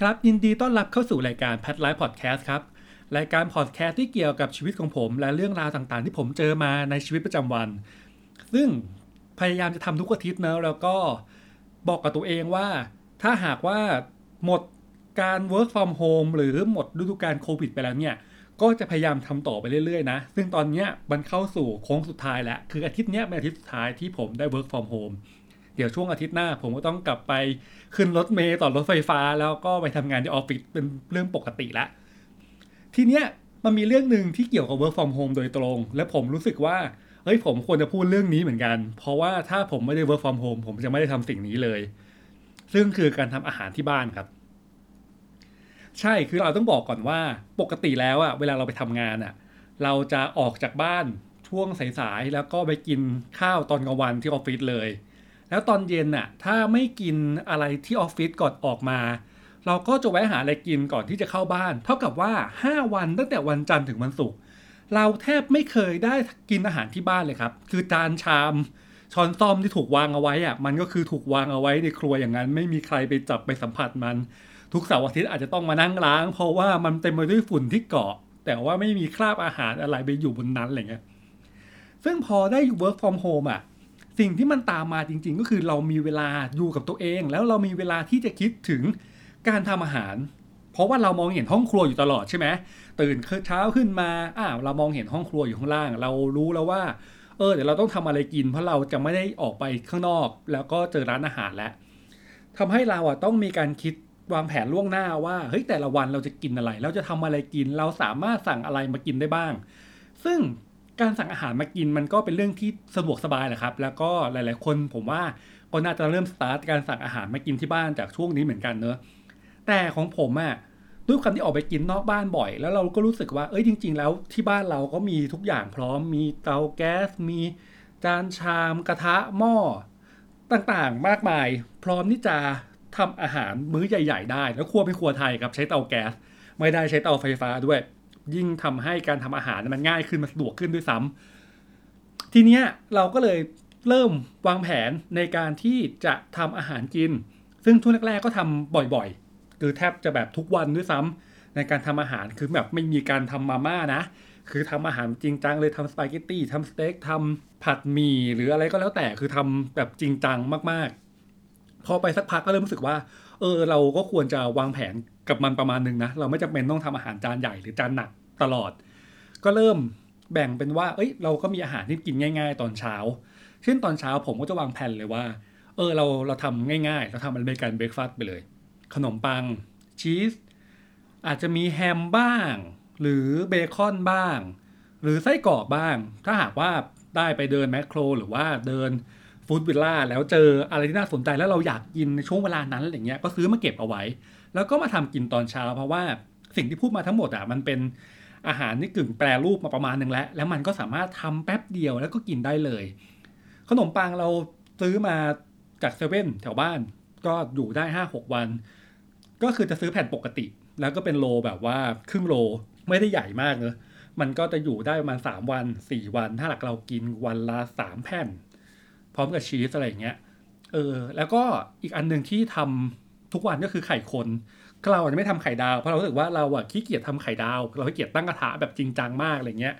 ครับ ยินดีต้อนรับเข้าสู่รายการ Pat Life Podcast ครับ รายการพอดแคสต์ที่เกี่ยวกับชีวิตของผม และเรื่องราวต่างๆ ที่ผมเจอมาในชีวิตประจำวัน ซึ่งพยายามจะทำทุกอาทิตย์นะแล้วก็บอกกับตัวเองว่า ถ้าหากว่าหมดการ work from home หรือหมดฤดูกาลโควิดไปแล้วเนี่ย ก็จะพยายามทำต่อไปเรื่อยๆนะ ซึ่งตอนนี้มันเข้าสู่โค้งสุดท้ายแล้ว คืออาทิตย์นี้เป็นอาทิตย์สุดท้ายที่ผมได้ work from home เดี๋ยวช่วงอาทิตย์หน้า ผมก็ต้องกลับไปขึ้นรถเมล์ต่อรถไฟฟ้า แล้วก็ไปทำงานที่ออฟฟิศเป็นเรื่องปกติละ ทีเนี้ยมันมีเรื่องหนึ่งที่เกี่ยวกับ work from home โดยตรง และผมรู้สึกว่าเฮ้ยผมควรจะพูดเรื่องนี้เหมือนกัน เพราะว่าถ้าผมไม่ได้ work from home ผมจะไม่ได้ทำสิ่งนี้เลย ซึ่งคือการทำอาหารที่บ้านครับ ใช่คือเราต้องบอกก่อนว่าปกติแล้วอะเวลาเราไปทำงานอะเราจะออกจากบ้านช่วงสายๆแล้วก็ไปกินข้าวตอนกลางวันที่ออฟฟิศเลย แล้วตอนเย็นน่ะถ้าไม่กินอะไรที่ออฟฟิศก่อนออกมา เราก็จะแวะหาอะไรกินก่อนที่จะเข้าบ้าน เท่ากับว่า 5 วันตั้งแต่วันจันทร์ถึงวันศุกร์เราแทบไม่เคยได้กินอาหารที่บ้านเลยครับ คือจานชามช้อนซ่อมที่ถูกวางเอาไว้อะมันก็คือถูกวางเอาไว้ในครัวอย่างนั้น ไม่มีใครไปจับไปสัมผัสมัน ทุกเสาร์อาทิตย์อาจจะต้องมานั่งล้าง เพราะว่ามันเต็มไปด้วยฝุ่นที่เกาะ แต่ว่าไม่มีคราบอาหารอะไรไปอยู่บนนั้นอะไรเงี้ยซึ่งพอได้ work from home อะ สิ่งที่มันตามมาจริง ๆ ก็คือเรามีเวลาอยู่กับตัวเอง แล้วเรามีเวลาที่จะคิดถึงการทำอาหาร เพราะว่าเรามองเห็นห้องครัวอยู่ตลอดใช่ไหมตื่นเช้าขึ้นมาอ้าวเรามองเห็นห้องครัวอยู่ข้างล่าง เรารู้แล้วว่า เออเดี๋ยวเราต้องทำอะไรกิน เพราะเราจะไม่ได้ออกไปข้างนอก แล้วก็เจอร้านอาหารแล้วทำให้เราอะต้องมีการคิดวางแผนล่วงหน้าว่าเฮ้ยแต่ละวันเราจะกินอะไร เราจะทำอะไรกิน เราสามารถสั่งอะไรมากินได้บ้าง ซึ่ง การสั่งอาหารมากินมันก็เป็นเรื่องที่สะดวกสบายแหละครับ แล้วก็หลาย ๆ คนผมว่าก็น่าจะเริ่มสตาร์ทการสั่งอาหารมากินที่บ้านจากช่วงนี้เหมือนกันเนอะแต่ของผมอะด้วยความที่ออกไปกินนอกบ้านบ่อย แล้วเราก็รู้สึกว่าเอ้ยจริง ๆ แล้วที่บ้านเราก็มีทุกอย่างพร้อม มีเตาแก๊ส มีจานชามกระทะหม้อต่างๆ มากมาย พร้อมที่จะทำอาหารมื้อใหญ่ ๆ ได้ แล้วครัวเป็นครัวไทยครับใช้เตาแก๊สไม่ได้ใช้เตาไฟฟ้าด้วย ยิ่งทำให้การทำอาหารมันง่ายขึ้นมันสะดวกขึ้นด้วยซ้ำทีเนี้ยเราก็เลยเริ่มวางแผนในการที่จะทำอาหารกิน ซึ่งช่วงแรกๆก็ทำบ่อยๆ คือแทบจะแบบทุกวันด้วยซ้ำในการทำอาหารคือแบบไม่มีการทำมาม่านะ คือทำอาหารจริงจังเลยทำสปาเกตตี้ทำสเต็กทำผัดหมี่หรืออะไรก็แล้วแต่คือทำแบบจริงจังมากๆ พอไปสักพักก็เริ่มรู้สึกว่า เออเราก็ควรจะวางแผนกับมันประมาณนึงนะ เราไม่จำเป็นต้องทำอาหารจานใหญ่หรือจานหนักตลอด ก็เริ่มแบ่งเป็นว่า เอ้ย เราก็มีอาหารที่กินง่าย ๆ ตอนเช้า เช่นตอนเช้าผมก็จะวางแผนเลยว่า เออเราเราทำง่ายๆ เราทำอเมริกันเบรกฟาสต์ไปเลย ขนมปังชีสอาจจะมีแฮมบ้าง หรือเบคอนบ้าง หรือไส้กรอกบ้าง ถ้าหากว่าได้ไปเดินแมคโคร หรือว่าเดิน ฟู้ดวิลล่าแล้วเจออะไรที่น่าสนใจแล้วเราอยากกินในช่วงเวลานั้นอะไรเงี้ยก็ซื้อมาเก็บเอาไว้ แล้วก็มาทำกินตอนเช้า เพราะว่าสิ่งที่พูดมาทั้งหมดอะมันเป็นอาหารที่กึ่งแปรรูปมาประมาณหนึ่งแล้ว แล้วมันก็สามารถทำแป๊บเดียวแล้วก็กินได้เลย ขนมปังเราซื้อมาจากเซเว่นแถวบ้านก็อยู่ได้ห้าหกวัน ก็คือจะซื้อแผ่นปกติ แล้วก็เป็นโลแบบว่าครึ่งโลไม่ได้ใหญ่มากเนอะมันก็จะอยู่ได้ประมาณสามวันสี่วัน ถ้าหลักเรากินวันละสามแผ่น พร้อมกับชีสอะไรอย่างเงี้ยเออแล้วก็อีกอันหนึ่งที่ทำทุกวันก็คือไข่คนเราจะไม่ทำไข่ดาวเพราะเรารู้สึกว่าเราอะขี้เกียจทำไข่ดาว เราขี้เกียจตั้งกระทะแบบจริงจังมากอะไรเงี้ย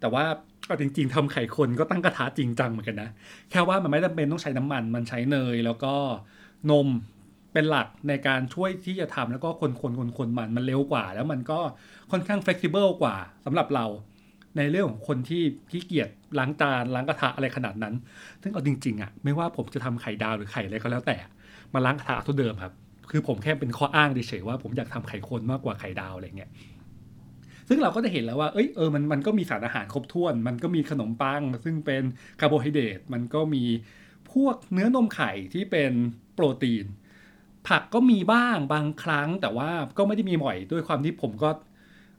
แต่ว่าก็จริง ๆทำไข่คนก็ตั้งกระทะจริงจังเหมือนกันนะแค่ว่ามันไม่จำเป็นต้องใช้น้ำมัน มันใช้เนยแล้วก็นมเป็นหลักในการช่วยที่จะทำแล้วก็คนคนคนคนมันมันเร็วกว่า แล้วมันก็ค่อนข้าง flexible กว่าสำหรับเรา ในเรื่องของคนที่ขี้เกียจล้างจานล้างกระทะอะไรขนาดนั้น ซึ่งเอาจริงๆอะไม่ว่าผมจะทำไข่ดาวหรือไข่อะไรก็แล้วแต่ มาล้างกระทะทุกเดิมครับ คือผมแค่เป็นข้ออ้างเฉยๆว่าผมอยากทำไข่คนมากกว่าไข่ดาวอะไรเงี้ยซึ่งเราก็จะเห็นแล้วว่า เอ้ย เออ มัน มันก็มีสารอาหารครบถ้วน มันก็มีขนมปัง ซึ่งเป็นคาร์โบไฮเดรต มันก็มีพวกเนื้อนมไข่ที่เป็นโปรตีน ผักก็มีบ้างบางครั้ง แต่ว่าก็ไม่ได้มีบ่อย ด้วยความที่ผมก็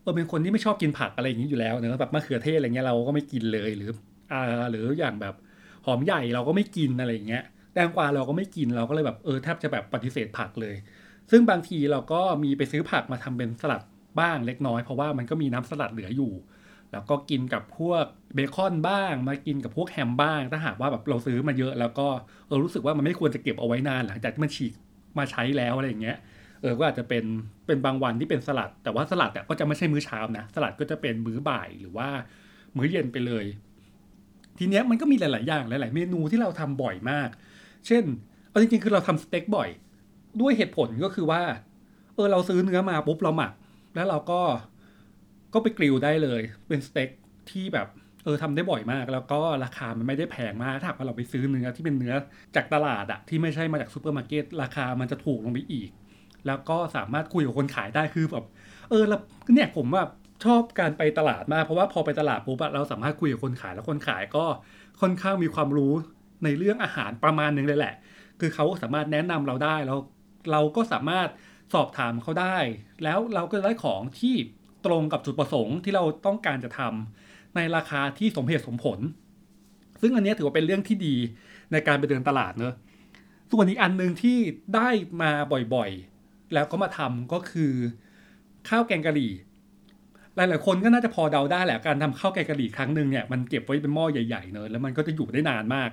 เออเป็นคนที่ไม่ชอบกินผักอะไรอย่างนี้อยู่แล้วเนอะแบบมะเขือเทศอะไรเงี้ยเราก็ไม่กินเลยหรืออ่าหรืออย่างแบบหอมใหญ่เราก็ไม่กินอะไรอย่างเงี้ยแตงกวาเราก็ไม่กินเราก็เลยแบบเออแทบจะแบบปฏิเสธผักเลย ซึ่งบางทีเราก็มีไปซื้อผักมาทำเป็นสลัดบ้างเล็กน้อยเพราะว่ามันก็มีน้ำสลัดเหลืออยู่ แล้วก็กินกับพวกเบคอนบ้าง มากินกับพวกแฮมบ้าง ถ้าหากว่าแบบเราซื้อมาเยอะ แล้วก็เออรู้สึกว่ามันไม่ควรจะเก็บเอาไว้นานหลังจากที่มันฉีกมาใช้แล้วอะไรอย่างเงี้ย เออก็อาจจะเป็นเป็นบางวันที่เป็นสลัด แต่ว่าสลัดอะก็จะไม่ใช่มื้อเช้านะสลัดก็จะเป็นมื้อบ่ายหรือว่ามื้อเย็นไปเลย ทีเนี้ยมันก็มีหลาย ๆ อย่างหลาย ๆ เมนูที่เราทำบ่อยมาก เช่นเอาจริง ๆ คือเราทำสเต็กบ่อย ด้วยเหตุผลก็คือว่า เออเราซื้อเนื้อมาปุ๊บเราหมัก แล้วเราก็ก็ไป grill ได้เลย เป็นสเต็กที่แบบเออทำได้บ่อยมาก แล้วก็ราคามันไม่ได้แพงมากถ้าหากว่าเราไปซื้อเนื้อที่เป็นเนื้อจากตลาดอะที่ไม่ใช่มาจากซูเปอร์มาร์เก็ตราคามันจะถูกลงไปอีก แล้วก็สามารถคุยกับคนขายได้คือแบบเออแล้วเนี่ยผมว่าชอบการไปตลาดมากเพราะว่าพอไปตลาดปุ๊บเราสามารถคุยกับคนขายแล้วคนขายก็ค่อนข้างมีความรู้ในเรื่องอาหารประมาณนึงเลยแหละ คือเขาสามารถแนะนำเราได้แล้วเราก็สามารถสอบถามเขาได้ แล้วเราก็ได้ของที่ตรงกับจุดประสงค์ที่เราต้องการจะทำในราคาที่สมเหตุสมผล ซึ่งอันนี้ถือว่าเป็นเรื่องที่ดีในการไปเดินตลาดเนอะส่วนอีกอันหนึ่งที่ได้มาบ่อยๆ แล้วก็มาทำก็คือข้าวแกงกะหรี่ หลาย ๆ คนก็น่าจะพอเดาได้แหละการทำข้าวแกงกะหรี่ครั้งหนึ่งเนี่ยมันเก็บไว้เป็นหม้อใหญ่ๆเนอะแล้วมันก็จะอยู่ได้นานมาก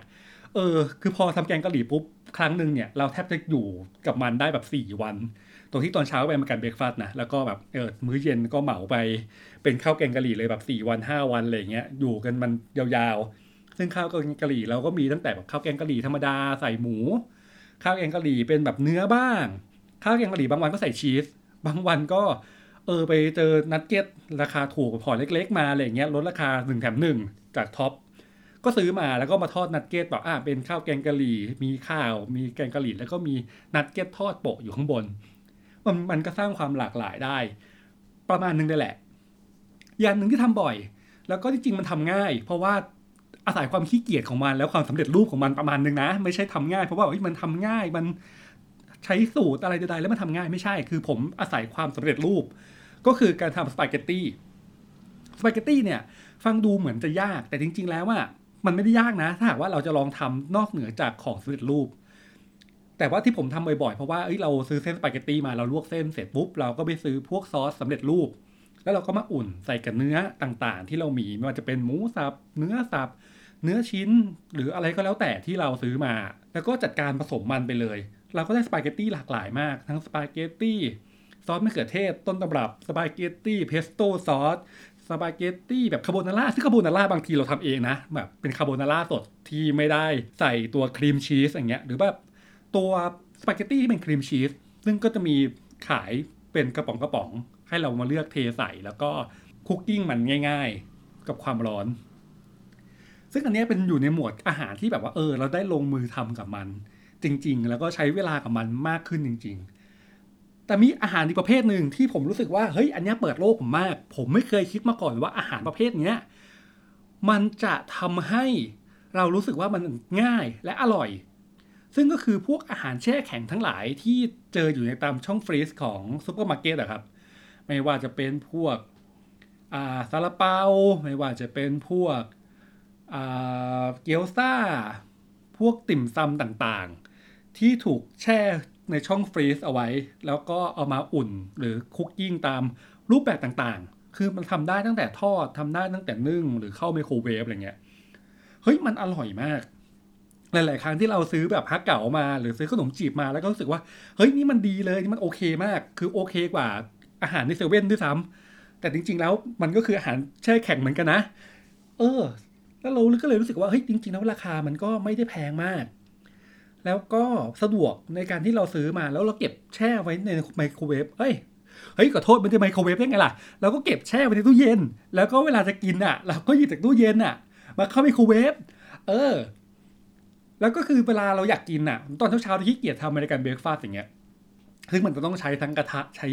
เออ คือพอทำแกงกะหรี่ปุ๊บครั้งหนึ่งเนี่ยเราแทบจะอยู่กับมันได้แบบสี่วันตรงที่ตอนเช้าไปมันกันเบรกฟาสต์นะแล้วก็แบบเออมื้อเย็นก็เหมาไปเป็นข้าวแกงกะหรี่เลยแบบสี่วันห้าวันอะไรเงี้ยอยู่กันมันยาวๆ ซึ่งข้าวแกงกะหรี่เราก็มีตั้งแต่แบบข้าวแกงกะหรี่ธรรมดาใส่หมู ข้าวแกงกะหรี่เป็นแบบเนื้อบ้าง ข้าวแกงกะหรี่บางวันก็ใส่ชีส บางวันก็เออไปเจอนัดเก็ตราคาถูกพอเล็ก ๆ มาอะไรเงี้ยลดราคาหนึ่งแถมหนึ่งจากท็อปก็ซื้อมาแล้วก็มาทอดนัดเก็ตแบบอ่าเป็นข้าวแกงกะหรี่ มีข้าว มีแกงกะหรี่แล้วก็มีนัดเก็ตทอดโปะอยู่ข้างบน มันมันก็สร้างความหลากหลายได้ ประมาณนึงเลยแหละอย่างหนึ่งที่ทำบ่อย แล้วก็จริงๆมันทำง่าย เพราะว่าอาศัยความขี้เกียจของมันแล้วความสำเร็จรูปของมันประมาณนึงนะ ไม่ใช่ทำง่ายเพราะว่ามันทำง่ายมัน ใช้สูตรอะไรใดๆแล้วมันทำง่ายไม่ใช่ คือผมอาศัยความสำเร็จรูป ก็คือการทำสปาเกตตี้สปาเกตตี้เนี่ย ฟังดูเหมือนจะยากแต่จริง ๆ แล้วว่ามันไม่ได้ยากนะ ถ้าหากว่าเราจะลองทำนอกเหนือจากของสำเร็จรูป แต่ว่าที่ผมทำบ่อยๆเพราะว่าเราซื้อเส้นสปาเกตตี้มาเราลวกเส้นเสร็จปุ๊บเราก็ไปซื้อพวกซอสสำเร็จรูป แล้วเราก็มาอุ่นใส่กับเนื้อต่างๆ ที่เรามีไม่ว่าจะเป็นหมูสับเนื้อสับเนื้อชิ้นหรืออะไรก็แล้วแต่ที่เราซื้อมา แล้วก็จัดการผสมมันไปเลย เราก็ได้สปาเกตตี้หลากหลายมาก ทั้งสปาเกตตี้ซอสมะเขือเทศ ต้นตำรับสปาเกตตี้เพสโต้ซอสสปาเกตตี้แบบคาโบนาร่าซึ่งคาโบนาร่าบางทีเราทำเองนะแบบเป็นคาโบนาร่าสดที่ไม่ได้ใส่ตัวครีมชีสอย่างเงี้ยหรือแบบตัวสปาเกตตี้ที่เป็นครีมชีสซึ่งก็จะมีขายเป็นกระป๋องกระป๋องให้เรามาเลือกเทใส่แล้วก็ cooking มันง่าย ๆ กับความร้อน ซึ่งอันนี้เป็นอยู่ในหมวดอาหารที่แบบว่าเออ เราได้ลงมือทำกับมัน จริง ๆ แล้วก็ใช้เวลากับมันมากขึ้นจริง ๆ แต่มีอาหารอีกประเภทหนึ่งที่ผมรู้สึกว่าเฮ้ยอันนี้เปิดโลกผมมาก ผมไม่เคยคิดมาก่อนว่าอาหารประเภทเนี้ยมันจะทำให้เรารู้สึกว่ามันง่ายและอร่อย ซึ่งก็คือพวกอาหารแช่แข็งทั้งหลายที่เจออยู่ในตามช่อง freeze ของซูเปอร์มาร์เก็ตอะครับ ไม่ว่าจะเป็นพวกซาลาเปา ไม่ว่าจะเป็นพวกเกี๊ยวซ่า พวกติ่มซำต่างๆ ที่ถูกแช่ในช่องฟรีซเอาไว้ แล้วก็เอามาอุ่นหรือคุกกิ้งตามรูปแบบต่างๆ คือมันทำได้ตั้งแต่ทอดทำได้ตั้งแต่นึ่ง หรือเข้าไมโครเวฟอะไรเงี้ย เฮ้ยมันอร่อยมาก หลาย ๆ ครั้งที่เราซื้อแบบฮักเก๋ามา หรือซื้อขนมจีบมาแล้วก็รู้สึกว่าเฮ้ยนี่มันดีเลยนี่มันโอเคมาก คือโอเคกว่าอาหารในเซเว่นด้วยซ้ำแต่จริง ๆ แล้วมันก็คืออาหารแช่แข็งเหมือนกันนะ เออ แล้วเราก็เลยรู้สึกว่าเฮ้ยจริง ๆ แล้วราคามันก็ไม่ได้แพงมาก แล้วก็สะดวกในการที่เราซื้อมาแล้วเราเก็บแช่ไว้ในไมโครเวฟเฮ้ยเฮ้ยขอโทษมันจะไมโครเวฟได้ไงล่ะเราก็เก็บแช่ไว้ในตู้เย็น แล้วก็เวลาจะกินอะ เราก็หยิบจากตู้เย็นอะ มาเข้าไมโครเวฟเออ แล้วก็คือเวลาเราอยากกินอะ ตอนเช้าๆที่ขี้เกียจทำ American breakfast อย่างเงี้ยซึ่งมันจะต้องใช้ทั้งกระทะใช้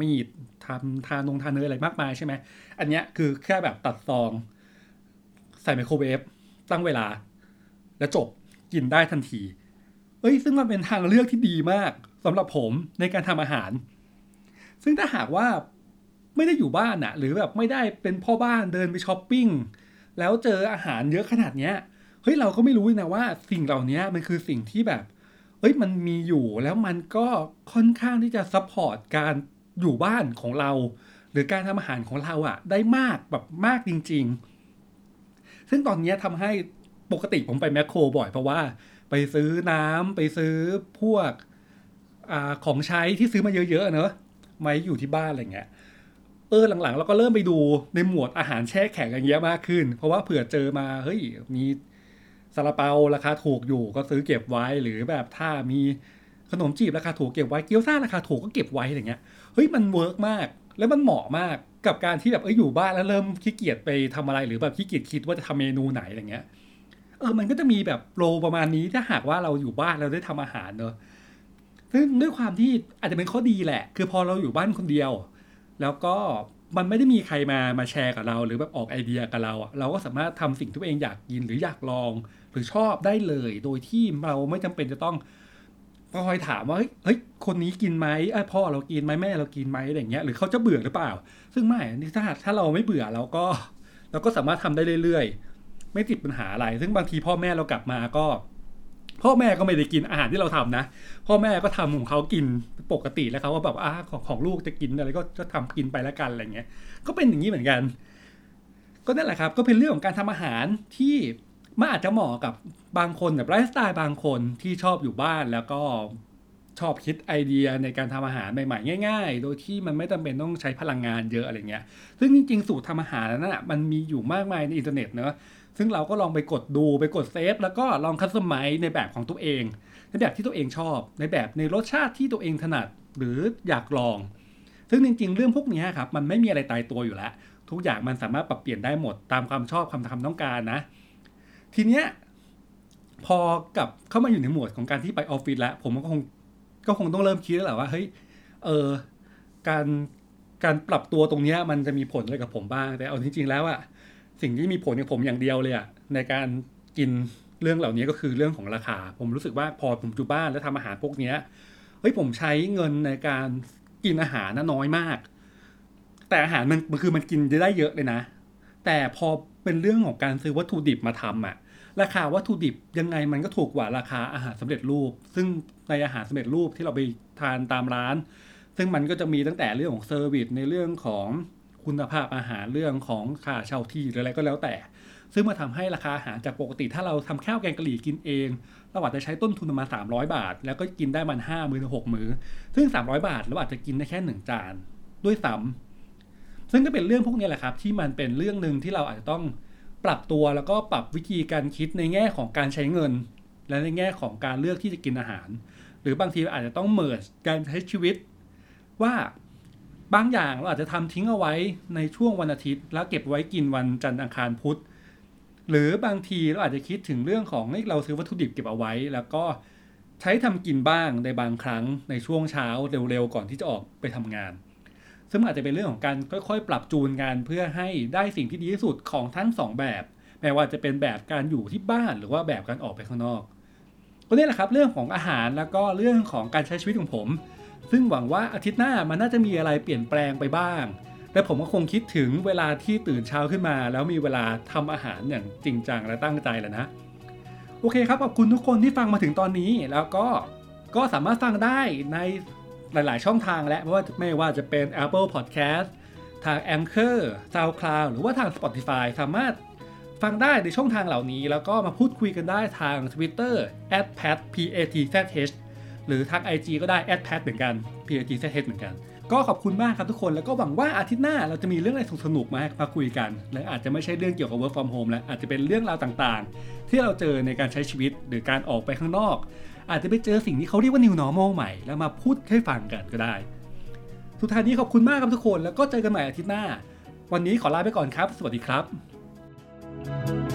มีดทำทานงทานเนยอะไรมากมายใช่ไหมอันเนี้ยคือแค่แบบตัดซอง ใส่ไมโครเวฟตั้งเวลา แล้วจบกินได้ทันที เอ้ย ซึ่งมันเป็นทางเลือกที่ดีมากสำหรับผมในการทำอาหาร ซึ่งถ้าหากว่าไม่ได้อยู่บ้านอะหรือแบบไม่ได้เป็นพ่อบ้านเดินไปช้อปปิ้งแล้วเจออาหารเยอะขนาดเนี้ยเฮ้ยเราก็ไม่รู้นะว่าสิ่งเหล่านี้มันคือสิ่งที่แบบเอ้ยมันมีอยู่แล้วมันก็ค่อนข้างที่จะ support การอยู่บ้านของเรา หรือการทำอาหารของเราอะได้มากแบบมากจริง ๆ ซึ่งตอนนี้ทำให้ปกติผมไปแมคโครบ่อยเพราะว่า ไปซื้อน้ำไปซื้อพวกอของใช้ที่ซื้อมาเยอะๆเนอะมาอยู่ที่บ้านอะไรเงี้ยเออหลังๆเราก็เริ่มไปดูในหมวดอาหารแช่แข็งอย่างเงี้ยมากขึ้น เพราะว่าเผื่อเจอมาเฮ้ยมีซาลาเปาราคาถูกอยู่ก็ซื้อเก็บไว้หรือแบบถ้ามีขนมจีบราคาถูกเก็บไว้เกี๊ยวซ่าราคาถูกก็เก็บไว้อะไรเงี้ยเฮ้ยมัน work มากแล้วมันเหมาะมากกับการที่แบบเอออยู่บ้านแล้วเริ่มขี้เกียจไปทำอะไรหรือแบบขี้เกียจคิดว่าจะทำเมนูไหนอะไรเงี้ย เออมันก็จะมีแบบโปรประมาณนี้ถ้าหากว่าเราอยู่บ้านเราได้ทำอาหารเนอะซึ่งด้วยความที่อาจจะเป็นข้อดีแหละ คือพอเราอยู่บ้านคนเดียว แล้วก็มันไม่ได้มีใครมามาแชร์กับเรา หรือแบบออกไอเดียกับเราเราก็สามารถทำสิ่งที่ตัวเองอยากกินหรืออยากลอง หรือชอบได้เลย โดยที่เราไม่จำเป็นจะต้องคอยถามว่าเฮ้ยคนนี้กินไหมไอ้พ่อเรากินไหมแม่เรากินไหมอะไรเงี้ยหรือเขาจะเบื่อหรือเปล่า ซึ่งไม่นี่ถ้าถ้าเราไม่เบื่อเราก็ เราก็สามารถทำได้เรื่อย ไม่ติดปัญหาอะไร ซึ่งบางทีพ่อแม่เรากลับมาก็ พ่อแม่ก็ไม่ได้กินอาหารที่เราทำนะ พ่อแม่ก็ทำของเขากินปกติแล้วเขาก็แบบอ่าของของลูกจะกินอะไรก็จะทำกินไปแล้วกันอะไรเงี้ย ก็เป็นอย่างนี้เหมือนกัน ก็นั่นแหละครับ ก็เป็นเรื่องของการทำอาหารที่มันอาจจะเหมาะกับบางคนแบบไลฟ์สไตล์บางคนที่ชอบอยู่บ้านแล้วก็ชอบคิดไอเดียในการทำอาหารใหม่ๆ ง่าย ๆ โดยที่มันไม่จำเป็นต้องใช้พลังงานเยอะอะไรเงี้ย ซึ่งจริงๆ สูตรทำอาหารนั้นนะมันมีอยู่มากมายในอินเทอร์เน็ตเนอะ ซึ่งเราก็ลองไปกดดูไปกด save แล้วก็ลอง customize ในแบบของตัวเอง ในแบบที่ตัวเองชอบ ในแบบในรสชาติที่ตัวเองถนัดหรืออยากลอง ซึ่งจริง ๆ เรื่องพวกนี้ครับมันไม่มีอะไรตายตัวอยู่แล้ว ทุกอย่างมันสามารถปรับเปลี่ยนได้หมดตามความชอบความทำต้องการนะ ทีเนี้ยพอกลับเข้ามาอยู่ในหมวดของการที่ไปออฟฟิศแล้ว ผมก็คงก็คงต้องเริ่มคิดแล้วแหละว่าเฮ้ยเออการการปรับตัวตรงเนี้ยมันจะมีผลอะไรกับผมบ้าง แต่เอาจริงๆแล้วอะ สิ่งที่มีผลกับผมอย่างเดียวเลยอะในการกินเรื่องเหล่านี้ก็คือเรื่องของราคา ผมรู้สึกว่าพอผมอยู่บ้านแล้วทำอาหารพวกเนี้ยเฮ้ยผมใช้เงินในการกินอาหารนะน้อยมาก แต่อาหารมันมันคือมันกินได้เยอะเลยนะ แต่พอเป็นเรื่องของการซื้อวัตถุดิบมาทำอะราคาวัตถุดิบยังไงมันก็ถูกกว่าราคาอาหารสำเร็จรูป ซึ่งในอาหารสำเร็จรูปที่เราไปทานตามร้าน ซึ่งมันก็จะมีตั้งแต่เรื่องของ service ในเรื่องของ คุณภาพอาหารเรื่องของค่าเช่าที่หรืออะไรก็แล้วแต่ ซึ่งมาทำให้ราคาอาหารจากปกติถ้าเราทำข้าวแกงกะหรี่กินเองเราอาจจะใช้ต้นทุนประมาณ300 บาท แล้วก็กินได้มันห้ามื้อหกมื้อ ซึ่ง 300 บาทเราอาจจะกินได้แค่หนึ่งจานด้วยซ้ำซึ่งก็เป็นเรื่องพวกนี้แหละครับ ที่มันเป็นเรื่องหนึ่งที่เราอาจจะต้องปรับตัวแล้วก็ปรับวิธีการคิดในแง่ของการใช้เงิน และในแง่ของการเลือกที่จะกินอาหาร หรือบางทีอาจจะต้องเมิร์การใช้ชีวิตว่า บางอย่างเราอาจจะทำทิ้งเอาไว้ในช่วงวันอาทิตย์ แล้วเก็บไว้กินวันจันทร์อังคารพุธ หรือบางทีเราอาจจะคิดถึงเรื่องของเราซื้อวัตถุดิบเก็บเอาไว้ แล้วก็ใช้ทำกินบ้างในบางครั้งในช่วงเช้าเร็วๆก่อนที่จะออกไปทำงาน ซึ่งอาจจะเป็นเรื่องของการค่อยๆ ปรับจูนกันเพื่อให้ได้สิ่งที่ดีที่สุดของทั้งสองแบบไม่ว่าจะเป็นแบบการอยู่ที่บ้านหรือว่าแบบการออกไปข้างนอกก็นี่แหละครับเรื่องของอาหารแล้วก็เรื่องของการใช้ชีวิตของผม ซึ่งหวังว่าอาทิตย์หน้ามันน่าจะมีอะไรเปลี่ยนแปลงไปบ้างและผมก็คงคิดถึงเวลาที่ตื่นเช้าขึ้นมา แล้วมีเวลาทำอาหารอย่างจริงจังและตั้งใจแล้วนะ โอเคครับขอบคุณทุกคนที่ฟังมาถึงตอนนี้ แล้วก็ก็สามารถฟังได้ในหลาย ๆ ช่องทางและไม่ว่าไม่ว่าจะเป็น Apple Podcast ทาง Anchor SoundCloud หรือว่าทาง Spotify สามารถฟังได้ในช่องทางเหล่านี้ แล้วก็มาพูดคุยกันได้ทาง Twitter @pat p a t z h หรือทาง IG ก็ได้ @pat เหมือนกัน p a t z h เหมือนกัน ก็ขอบคุณมากครับทุกคนแล้วก็หวังว่าอาทิตย์หน้าเราจะมีเรื่องอะไรสนุกมามาคุยกัน และอาจจะไม่ใช่เรื่องเกี่ยวกับ work from home แล้วอาจจะเป็นเรื่องราวต่างๆ ที่เราเจอในการใช้ชีวิตหรือการออกไปข้างนอก อาจจะไปเจอสิ่งที่เขาเรียกว่า new normal ใหม่แล้วมาพูดให้ฟังกันก็ได้ สุดท้ายนี้ขอบคุณมากครับทุกคน แล้วก็เจอกันใหม่อาทิตย์หน้า วันนี้ขอลาไปก่อนครับ สวัสดีครับ thank you